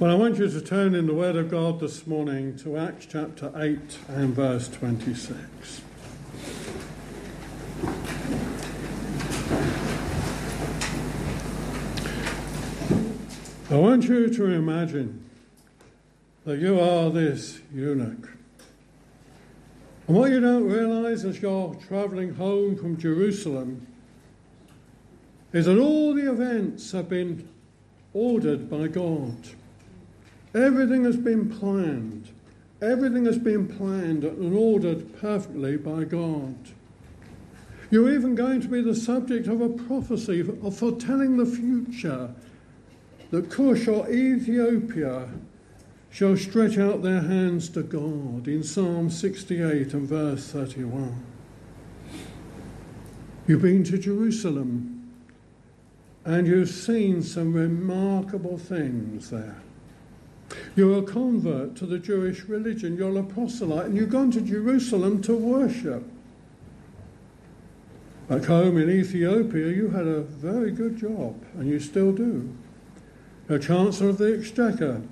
Well, I want you to turn in the Word of God this morning to Acts chapter 8 and verse 26. I want you to imagine that you are this eunuch. And what you don't realize as you're traveling home from Jerusalem is that all the events have been ordered by God. Everything has been planned. Everything has been planned and ordered perfectly by God. You're even going to be the subject of a prophecy of foretelling the future that Cush or Ethiopia shall stretch out their hands to God in Psalm 68 and verse 31. You've been to Jerusalem and you've seen some remarkable things there. You're a convert to the Jewish religion, you're a proselyte, and you've gone to Jerusalem to worship. Back home in Ethiopia, you had a very good job, and you still do. A Chancellor of the Exchequer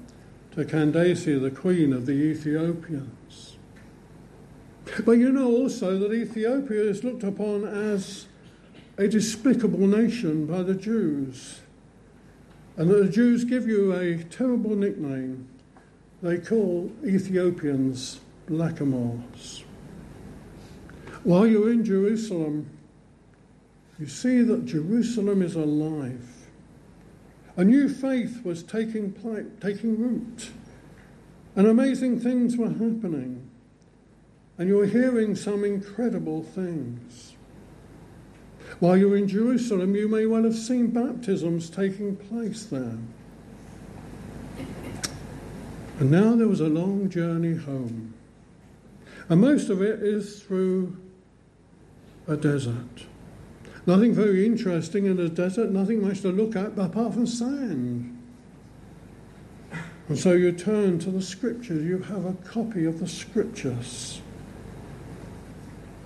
to Candace, the Queen of the Ethiopians. But you know also that Ethiopia is looked upon as a despicable nation by the Jews. And the Jews give you a terrible nickname. They call Ethiopians blackamoors. While you're in Jerusalem, you see that Jerusalem is alive. A new faith was taking, taking root, and amazing things were happening. And you're hearing some incredible things. While you're in Jerusalem, you may well have seen baptisms taking place there. And now there was a long journey home. And most of it is through a desert. Nothing very interesting in the desert, nothing much to look at apart from sand. And so you turn to the scriptures, you have a copy of the scriptures.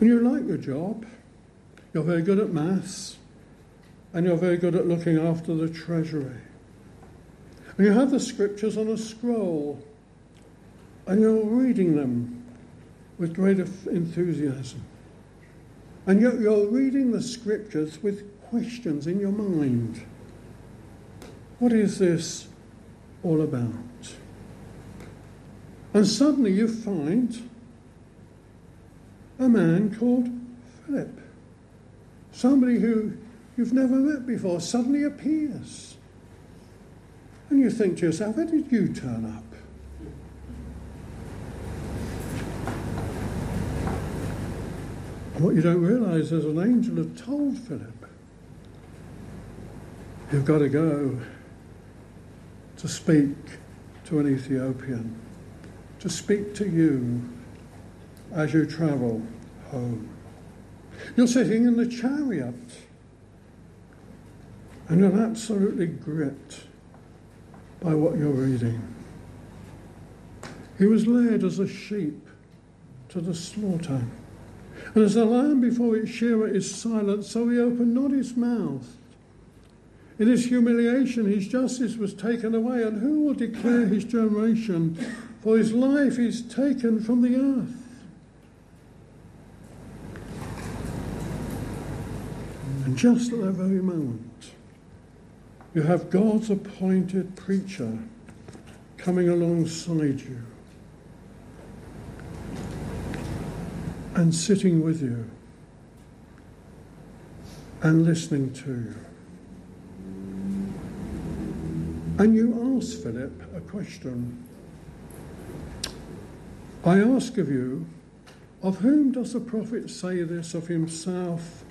And you like your job. You're very good at maths, and you're very good at looking after the treasury. And you have the scriptures on a scroll, and you're reading them with great enthusiasm. And yet you're reading the scriptures with questions in your mind. What is this all about? And suddenly you find a man called Philip. Somebody who you've never met before suddenly appears. And you think to yourself, where did you turn up? What you don't realize is an angel had told Philip, You've got to go to speak to an Ethiopian, to speak to you as you travel home. You're sitting in the chariot and you're absolutely gripped by what you're reading. He was led as a sheep to the slaughter. And as the lamb before its shearer is silent, so he opened not his mouth. In his humiliation, his justice was taken away, and who will declare his generation? For his life is taken from the earth. And just at that very moment, you have God's appointed preacher coming alongside you and sitting with you and listening to you. And you ask Philip a question. I ask of you, of whom does the prophet say this, of himself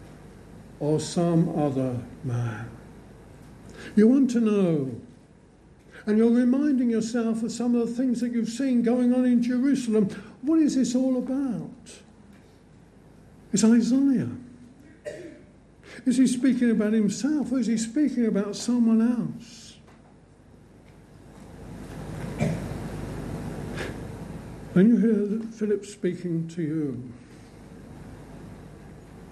or some other man. You want to know. And you're reminding yourself of some of the things that you've seen going on in Jerusalem. What is this all about? It's Isaiah. Is he speaking about himself or is he speaking about someone else? And you hear Philip speaking to you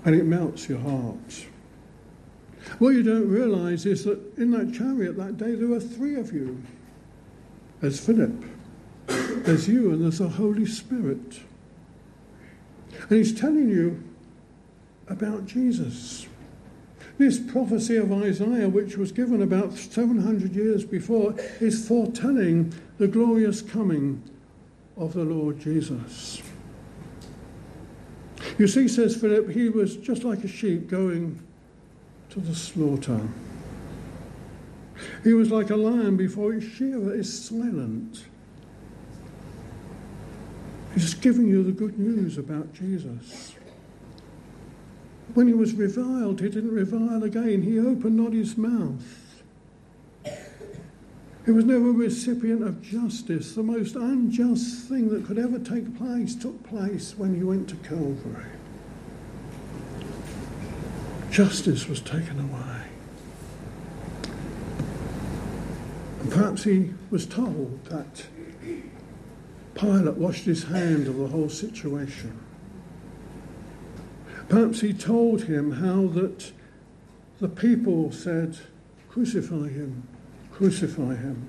and it melts your heart. What you don't realize is that in that chariot that day there were three of you. There's Philip. There's you, and there's the Holy Spirit. And he's telling you about Jesus. This prophecy of Isaiah, which was given about 700 years before, is foretelling the glorious coming of the Lord Jesus. You see, says Philip, he was just like a sheep going to the slaughter. He was like a lion before his shearer is silent. He's giving you the good news about Jesus. When he was reviled, he didn't revile again. He opened not his mouth. He was never a recipient of justice. The most unjust thing that could ever take place took place when he went to Calvary. Justice was taken away. And perhaps he was told that Pilate washed his hand of the whole situation. Perhaps he told him how that the people said, Crucify him, crucify him.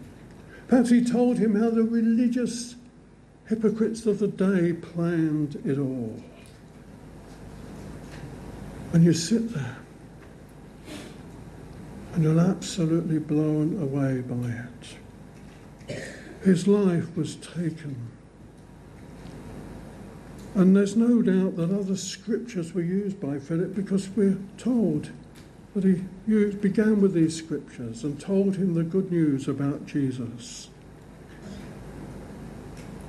Perhaps he told him how the religious hypocrites of the day planned it all. And you sit there and you're absolutely blown away by it. His life was taken. And there's no doubt that other scriptures were used by Philip because we're told that he began with these scriptures and told him the good news about Jesus.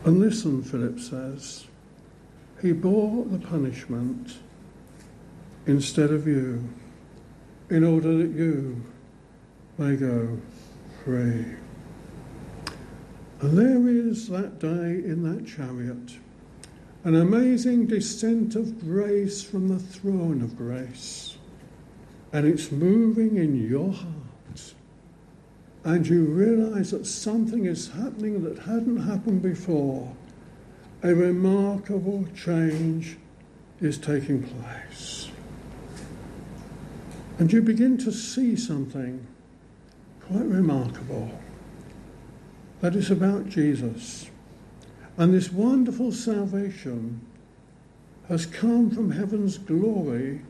And listen, Philip says, he bore the punishment instead of you in order that you may go free. And there is that day in that chariot an amazing descent of grace from the throne of grace. And it's moving in your heart. And you realize that something is happening that hadn't happened before. A remarkable change is taking place. And you begin to see something quite remarkable. That is about Jesus. And this wonderful salvation has come from heaven's glory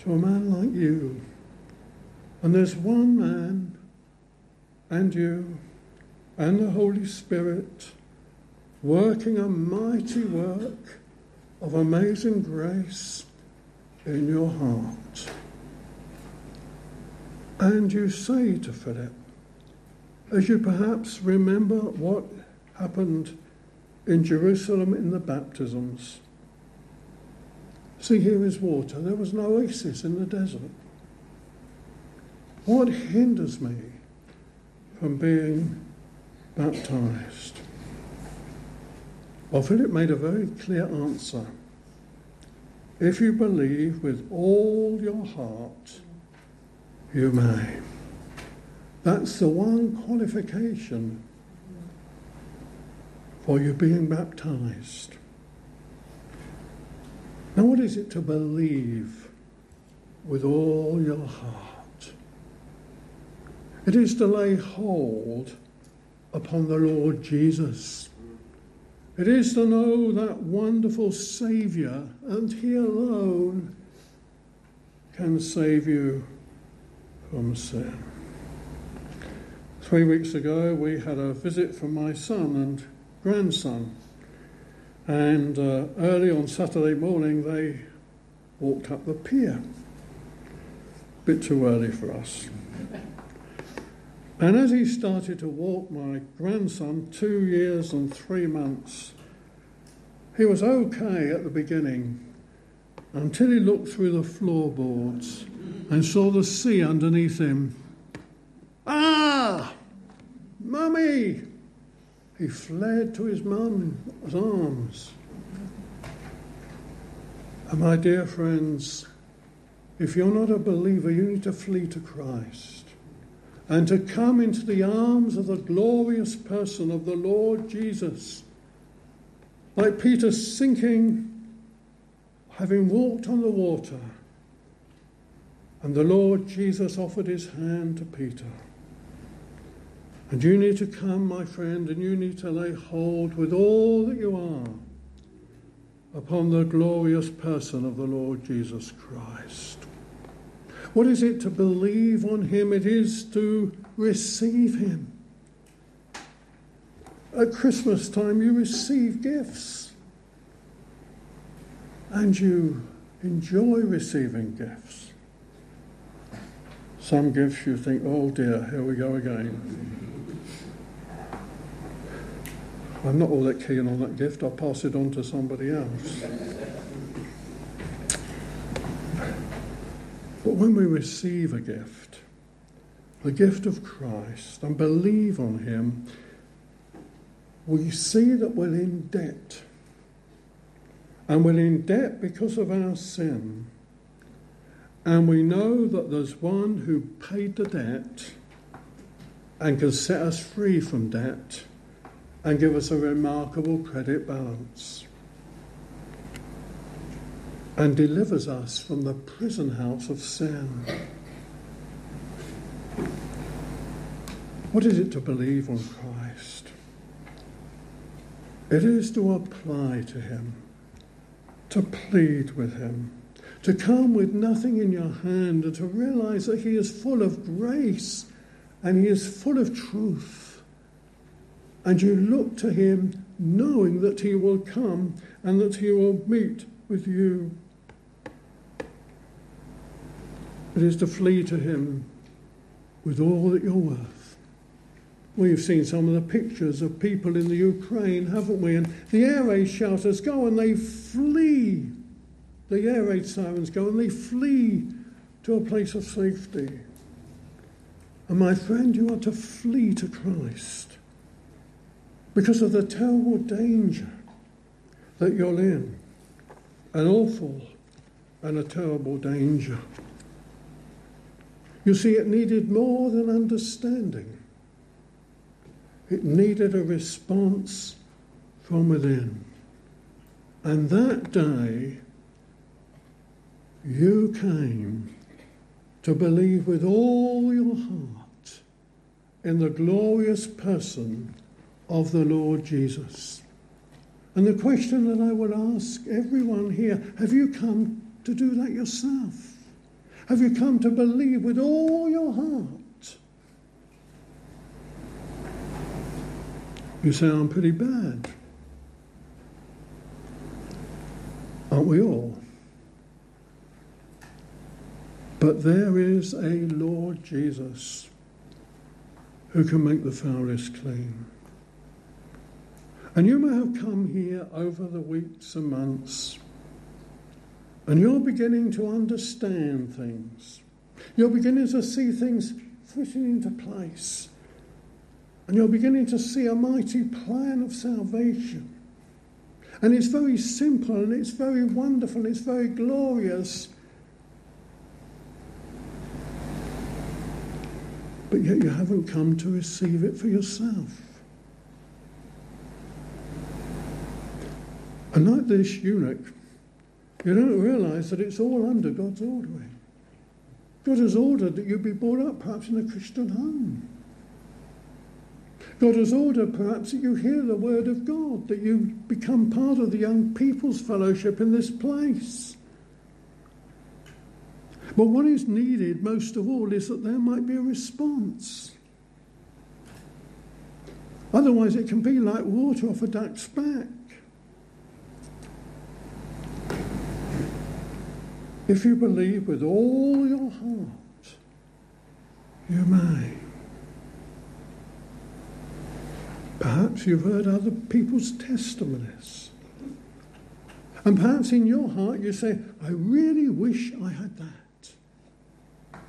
to a man like you. And there's one man and you and the Holy Spirit working a mighty work of amazing grace in your heart. And you say to Philip, as you perhaps remember what happened in Jerusalem in the baptisms. See, here is water. There was no oasis in the desert. What hinders me from being baptized? Well, Philip made a very clear answer. If you believe with all your heart, you may. That's the one qualification for you being baptized. Now, what is it to believe with all your heart? It is to lay hold upon the Lord Jesus. It is to know that wonderful Saviour, and He alone can save you from sin. Three weeks ago, we had a visit from my son and grandson. And uh, early on Saturday morning, they walked up the pier. A bit too early for us. And as he started to walk, my grandson, two years and three months, he was okay at the beginning until he looked through the floorboards and saw the sea underneath him. Ah! Mummy! He fled to his mum's arms. And my dear friends, if you're not a believer, you need to flee to Christ and to come into the arms of the glorious person of the Lord Jesus. Like Peter sinking, having walked on the water, and the Lord Jesus offered his hand to Peter. And you need to come, my friend, and you need to lay hold with all that you are upon the glorious person of the Lord Jesus Christ. What is it to believe on him? It is to receive him. At Christmas time, you receive gifts. And you enjoy receiving gifts. Some gifts you think, oh dear, here we go again. I'm not all that keen on that gift, I'll pass it on to somebody else. But when we receive a gift, the gift of Christ, and believe on Him, we see that we're in debt. And we're in debt because of our sin. And we know that there's one who paid the debt and can set us free from debt and give us a remarkable credit balance and delivers us from the prison house of sin. What is it to believe on Christ? It is to apply to Him, to plead with Him, to come with nothing in your hand and to realize that He is full of grace and He is full of truth. And you look to Him knowing that He will come and that He will meet with you. It is to flee to Him with all that you're worth. We've seen some of the pictures of people in the Ukraine, haven't we? And the air raid shelters go and they flee. The air raid sirens go and they flee to a place of safety. And my friend, you are to flee to Christ because of the terrible danger that you're in. An awful and a terrible danger. You see, it needed more than understanding, it needed a response from within. And that day, you came to believe with all your heart in the glorious person of the Lord Jesus. And the question that I would ask everyone here have you come to do that yourself? Have you come to believe with all your heart? You sound pretty bad. Aren't we all? But there is a Lord Jesus who can make the foulest clean. And you may have come here over the weeks and months and you're beginning to understand things. You're beginning to see things fitting into place. And you're beginning to see a mighty plan of salvation. And it's very simple and it's very wonderful, and it's very glorious. But yet you haven't come to receive it for yourself. And like this eunuch, you don't realize that it's all under God's ordering. God has ordered that you be brought up perhaps in a Christian home. God has ordered perhaps that you hear the word of God, that you become part of the young people's fellowship in this place. But what is needed most of all is that there might be a response. Otherwise, it can be like water off a duck's back. If you believe with all your heart, you may. Perhaps you've heard other people's testimonies. And perhaps in your heart you say, I really wish I had that.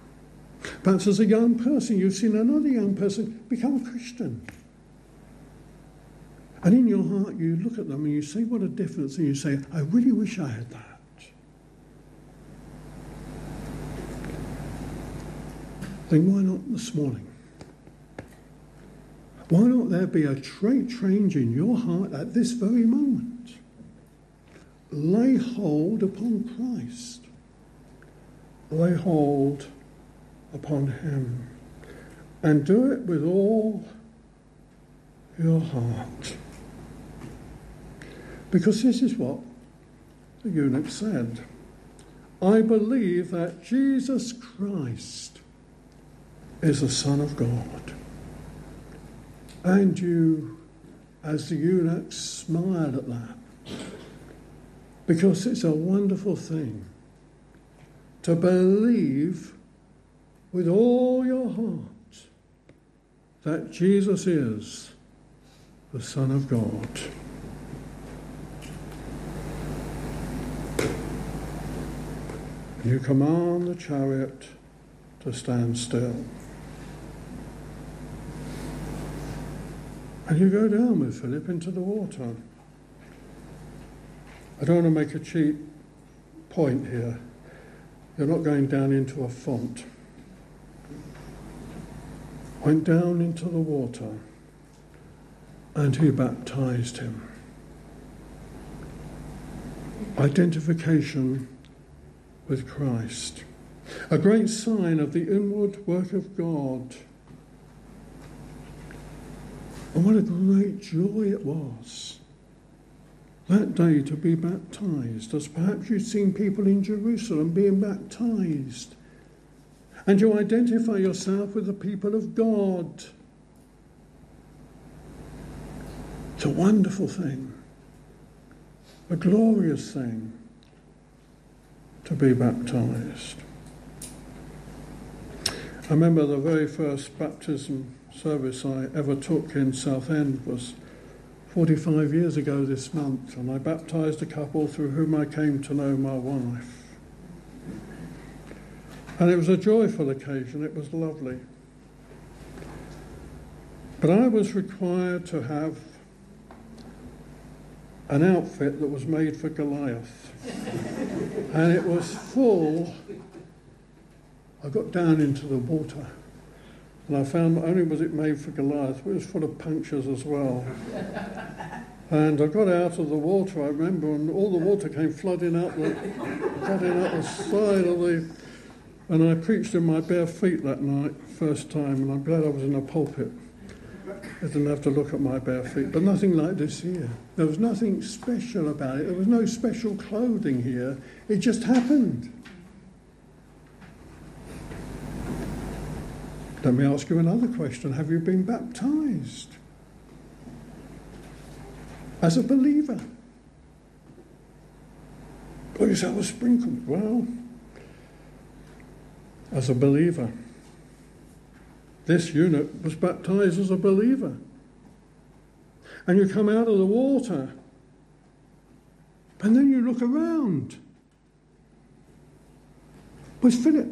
Perhaps as a young person you've seen another young person become a Christian. And in your heart you look at them and you say, What a difference. And you say, I really wish I had that. Then why not this morning? Why not there be a great change in your heart at this very moment? Lay hold upon Christ. Lay hold upon Him. And do it with all your heart. Because this is what the eunuch said I believe that Jesus Christ is the Son of God. And you, as the eunuch, smiled at that. Because it's a wonderful thing to believe with all your heart that Jesus is the Son of God. You command the chariot to stand still. And you go down with Philip into the water. I don't want to make a cheap point here. You're not going down into a font. Went down into the water and he baptized him. Identification with Christ. A great sign of the inward work of God. And what a great joy it was that day to be baptized, as perhaps you've seen people in Jerusalem being baptized. And you identify yourself with the people of God. It's a wonderful thing, a glorious thing to be baptized. I remember the very first baptism service I ever took in Southend was 45 years ago this month, and I baptized a couple through whom I came to know my wife. And it was a joyful occasion, it was lovely. But I was required to have an outfit that was made for Goliath. and it was full. I got down into the water and I found not only was it made for Goliath, it was full of punctures as well. and I got out of the water, I remember, and all the water came flooding out the, flooding out the side of the. And I preached in my bare feet that night, first time, and I'm glad I was in a pulpit. I didn't have to look at my bare feet, but nothing like this here. There was nothing special about it. There was no special clothing here. It just happened. Let me ask you another question. Have you been baptized? As a believer? Oh, say I was sprinkled. Well, as a believer. This eunuch was baptized as a believer. And you come out of the water, and then you look around. Where's Philip?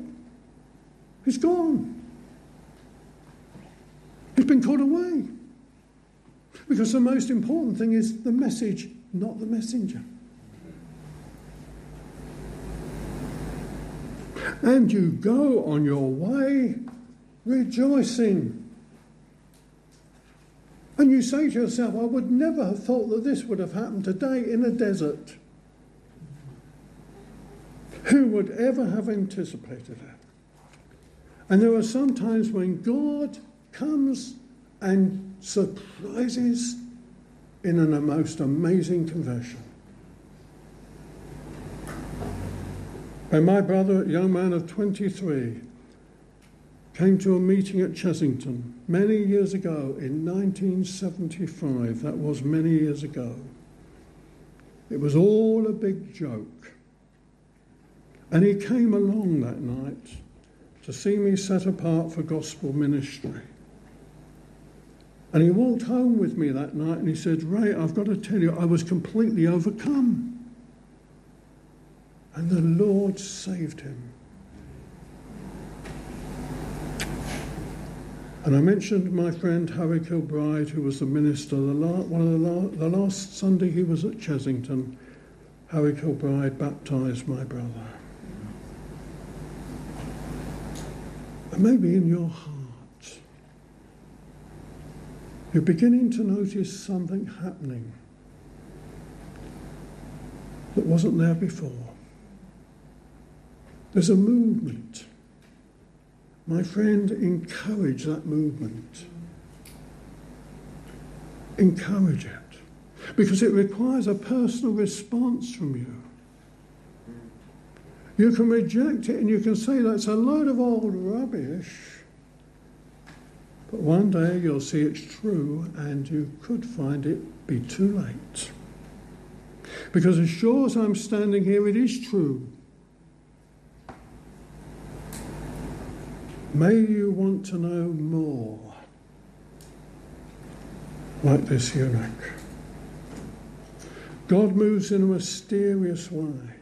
He's gone. He's been called away. Because the most important thing is the message, not the messenger. And you go on your way rejoicing. And you say to yourself, I would never have thought that this would have happened today in a desert. Who would ever have anticipated it? And there are some times when God comes and surprises in a most amazing conversion. When my brother, a young man of 23, came to a meeting at Chessington many years ago in 1975. That was many years ago. It was all a big joke. And he came along that night to see me set apart for gospel ministry. And he walked home with me that night and he said, Ray, I've got to tell you, I was completely overcome. And the Lord saved him. And I mentioned my friend Harry Kilbride, who was the minister, the one of the, the last Sunday he was at Chessington. Harry Kilbride baptized my brother. And maybe in your heart, you're beginning to notice something happening that wasn't there before. There's a movement. My friend, encourage that movement. encourage it because it requires a personal response from you. You can reject it and you can say that's a load of old rubbish. But one day you'll see it's true and you could find it be too late. Because as sure as I'm standing here, it is true. May you want to know more, like this eunuch. God moves in a mysterious way.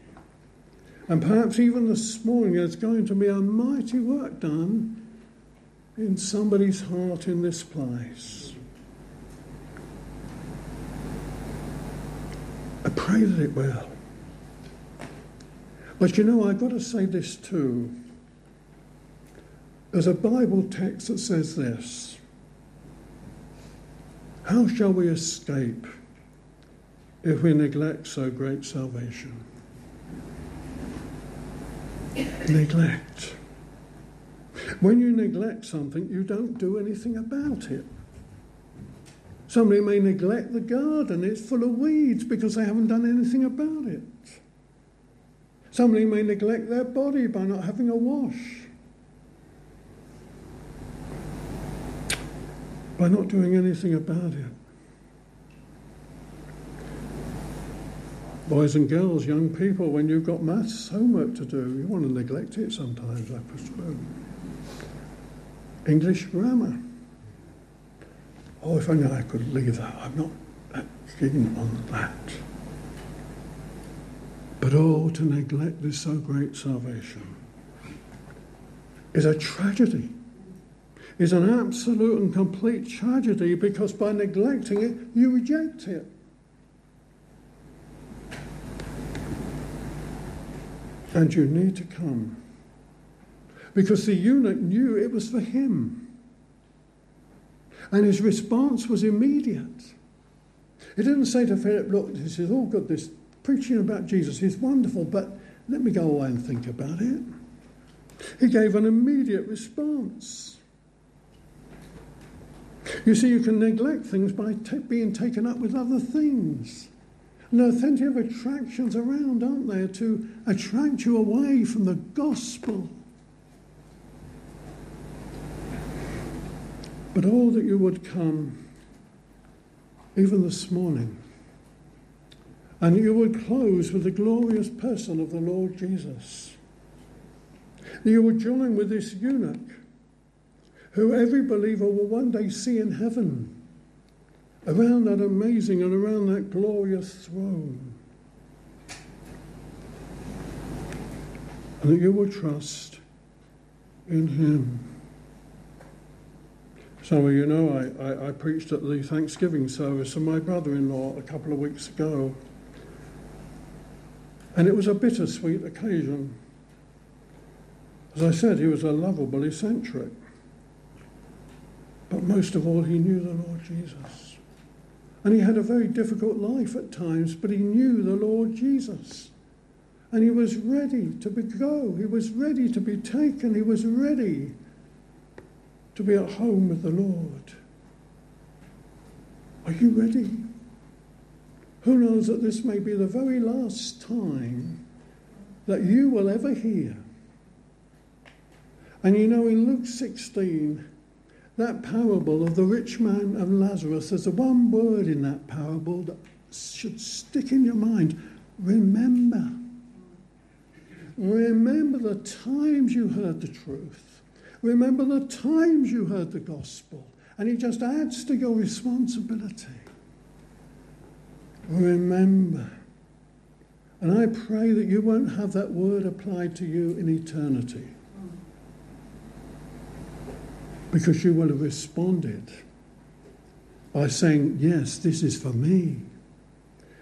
And perhaps even this morning there's going to be a mighty work done in somebody's heart in this place. I pray that it will. But you know, I've got to say this too. There's a Bible text that says this How shall we escape if we neglect so great salvation? neglect. When you neglect something, you don't do anything about it. Somebody may neglect the garden, it's full of weeds because they haven't done anything about it. Somebody may neglect their body by not having a wash. by not doing anything about it. Boys and girls, young people, when you've got maths homework to do, you want to neglect it sometimes, I presume. English grammar. Oh, if only I could leave that. I'm not keen on that. But oh, to neglect this so great salvation is a tragedy is an absolute and complete tragedy because by neglecting it, you reject it. And you need to come. Because the eunuch knew it was for him. And his response was immediate. He didn't say to Philip, Look, this is all good, this preaching about Jesus is wonderful, but let me go away and think about it. He gave an immediate response. You see, you can neglect things by t- being taken up with other things. And there are plenty of attractions around, aren't there, to attract you away from the gospel. But all that you would come, even this morning, and you would close with the glorious person of the Lord Jesus. You would join with this eunuch who every believer will one day see in heaven, around that amazing and around that glorious throne. And that you will trust in Him. Some of you know I, I, I preached at the Thanksgiving service of my brother in law a couple of weeks ago. And it was a bittersweet occasion. As I said, he was a lovable eccentric. But most of all, he knew the Lord Jesus. And he had a very difficult life at times, but he knew the Lord Jesus. And he was ready to go. He was ready to be taken. He was ready to be at home with the Lord. Are you ready? Who knows that this may be the very last time that you will ever hear? And you know, in Luke 16, that parable of the rich man and Lazarus, there's a one word in that parable that should stick in your mind. Remember. Remember the times you heard the truth. Remember the times you heard the gospel. And it just adds to your responsibility. Remember. And I pray that you won't have that word applied to you in eternity because you will have responded by saying, Yes, this is for me.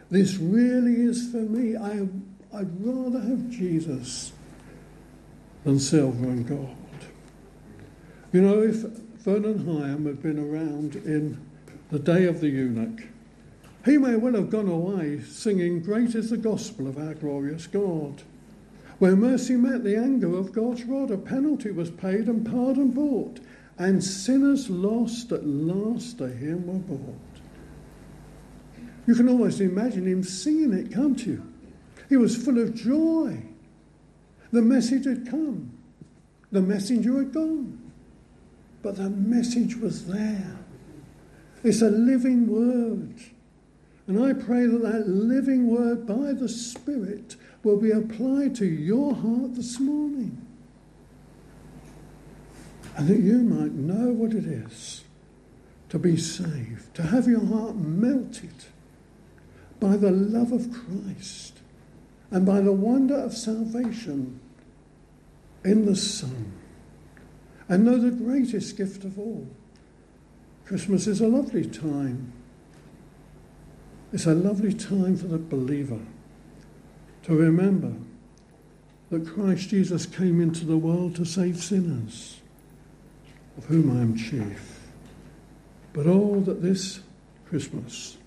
This really is for me. I, I'd rather have Jesus than silver and gold. You know, if Vernon Higham had been around in the day of the eunuch, he may well have gone away singing, Great is the gospel of our glorious God. Where mercy met the anger of God's rod, a penalty was paid and pardon bought and sinners lost at last to him were brought. You can almost imagine him singing it, can't you? He was full of joy. The message had come, the messenger had gone, but the message was there. It's a living word. And I pray that that living word by the Spirit will be applied to your heart this morning. And that you might know what it is to be saved, to have your heart melted by the love of Christ and by the wonder of salvation in the Son. And know the greatest gift of all. Christmas is a lovely time. It's a lovely time for the believer to remember that Christ Jesus came into the world to save sinners, of whom I am chief. But all that this Christmas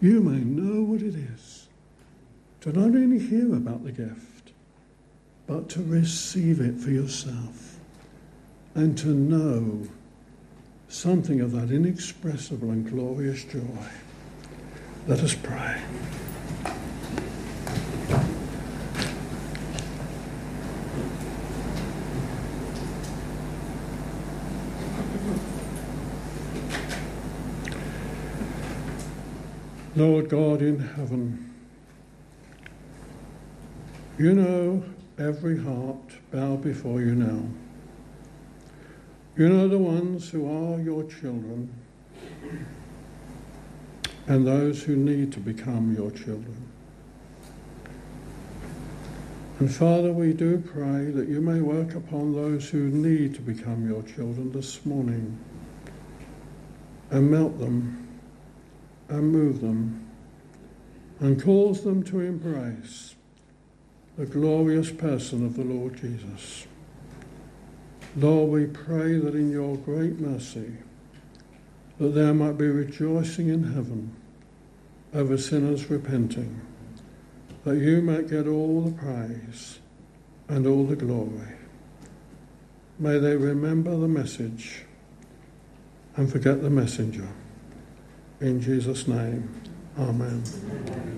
you may know what it is to not only hear about the gift, but to receive it for yourself and to know something of that inexpressible and glorious joy. Let us pray. Lord God in heaven, you know every heart bow before you now. You know the ones who are your children and those who need to become your children. And Father, we do pray that you may work upon those who need to become your children this morning and melt them and move them and cause them to embrace the glorious person of the Lord Jesus. Lord, we pray that in your great mercy, that there might be rejoicing in heaven over sinners repenting, that you might get all the praise and all the glory. May they remember the message and forget the messenger. In Jesus' name, Amen.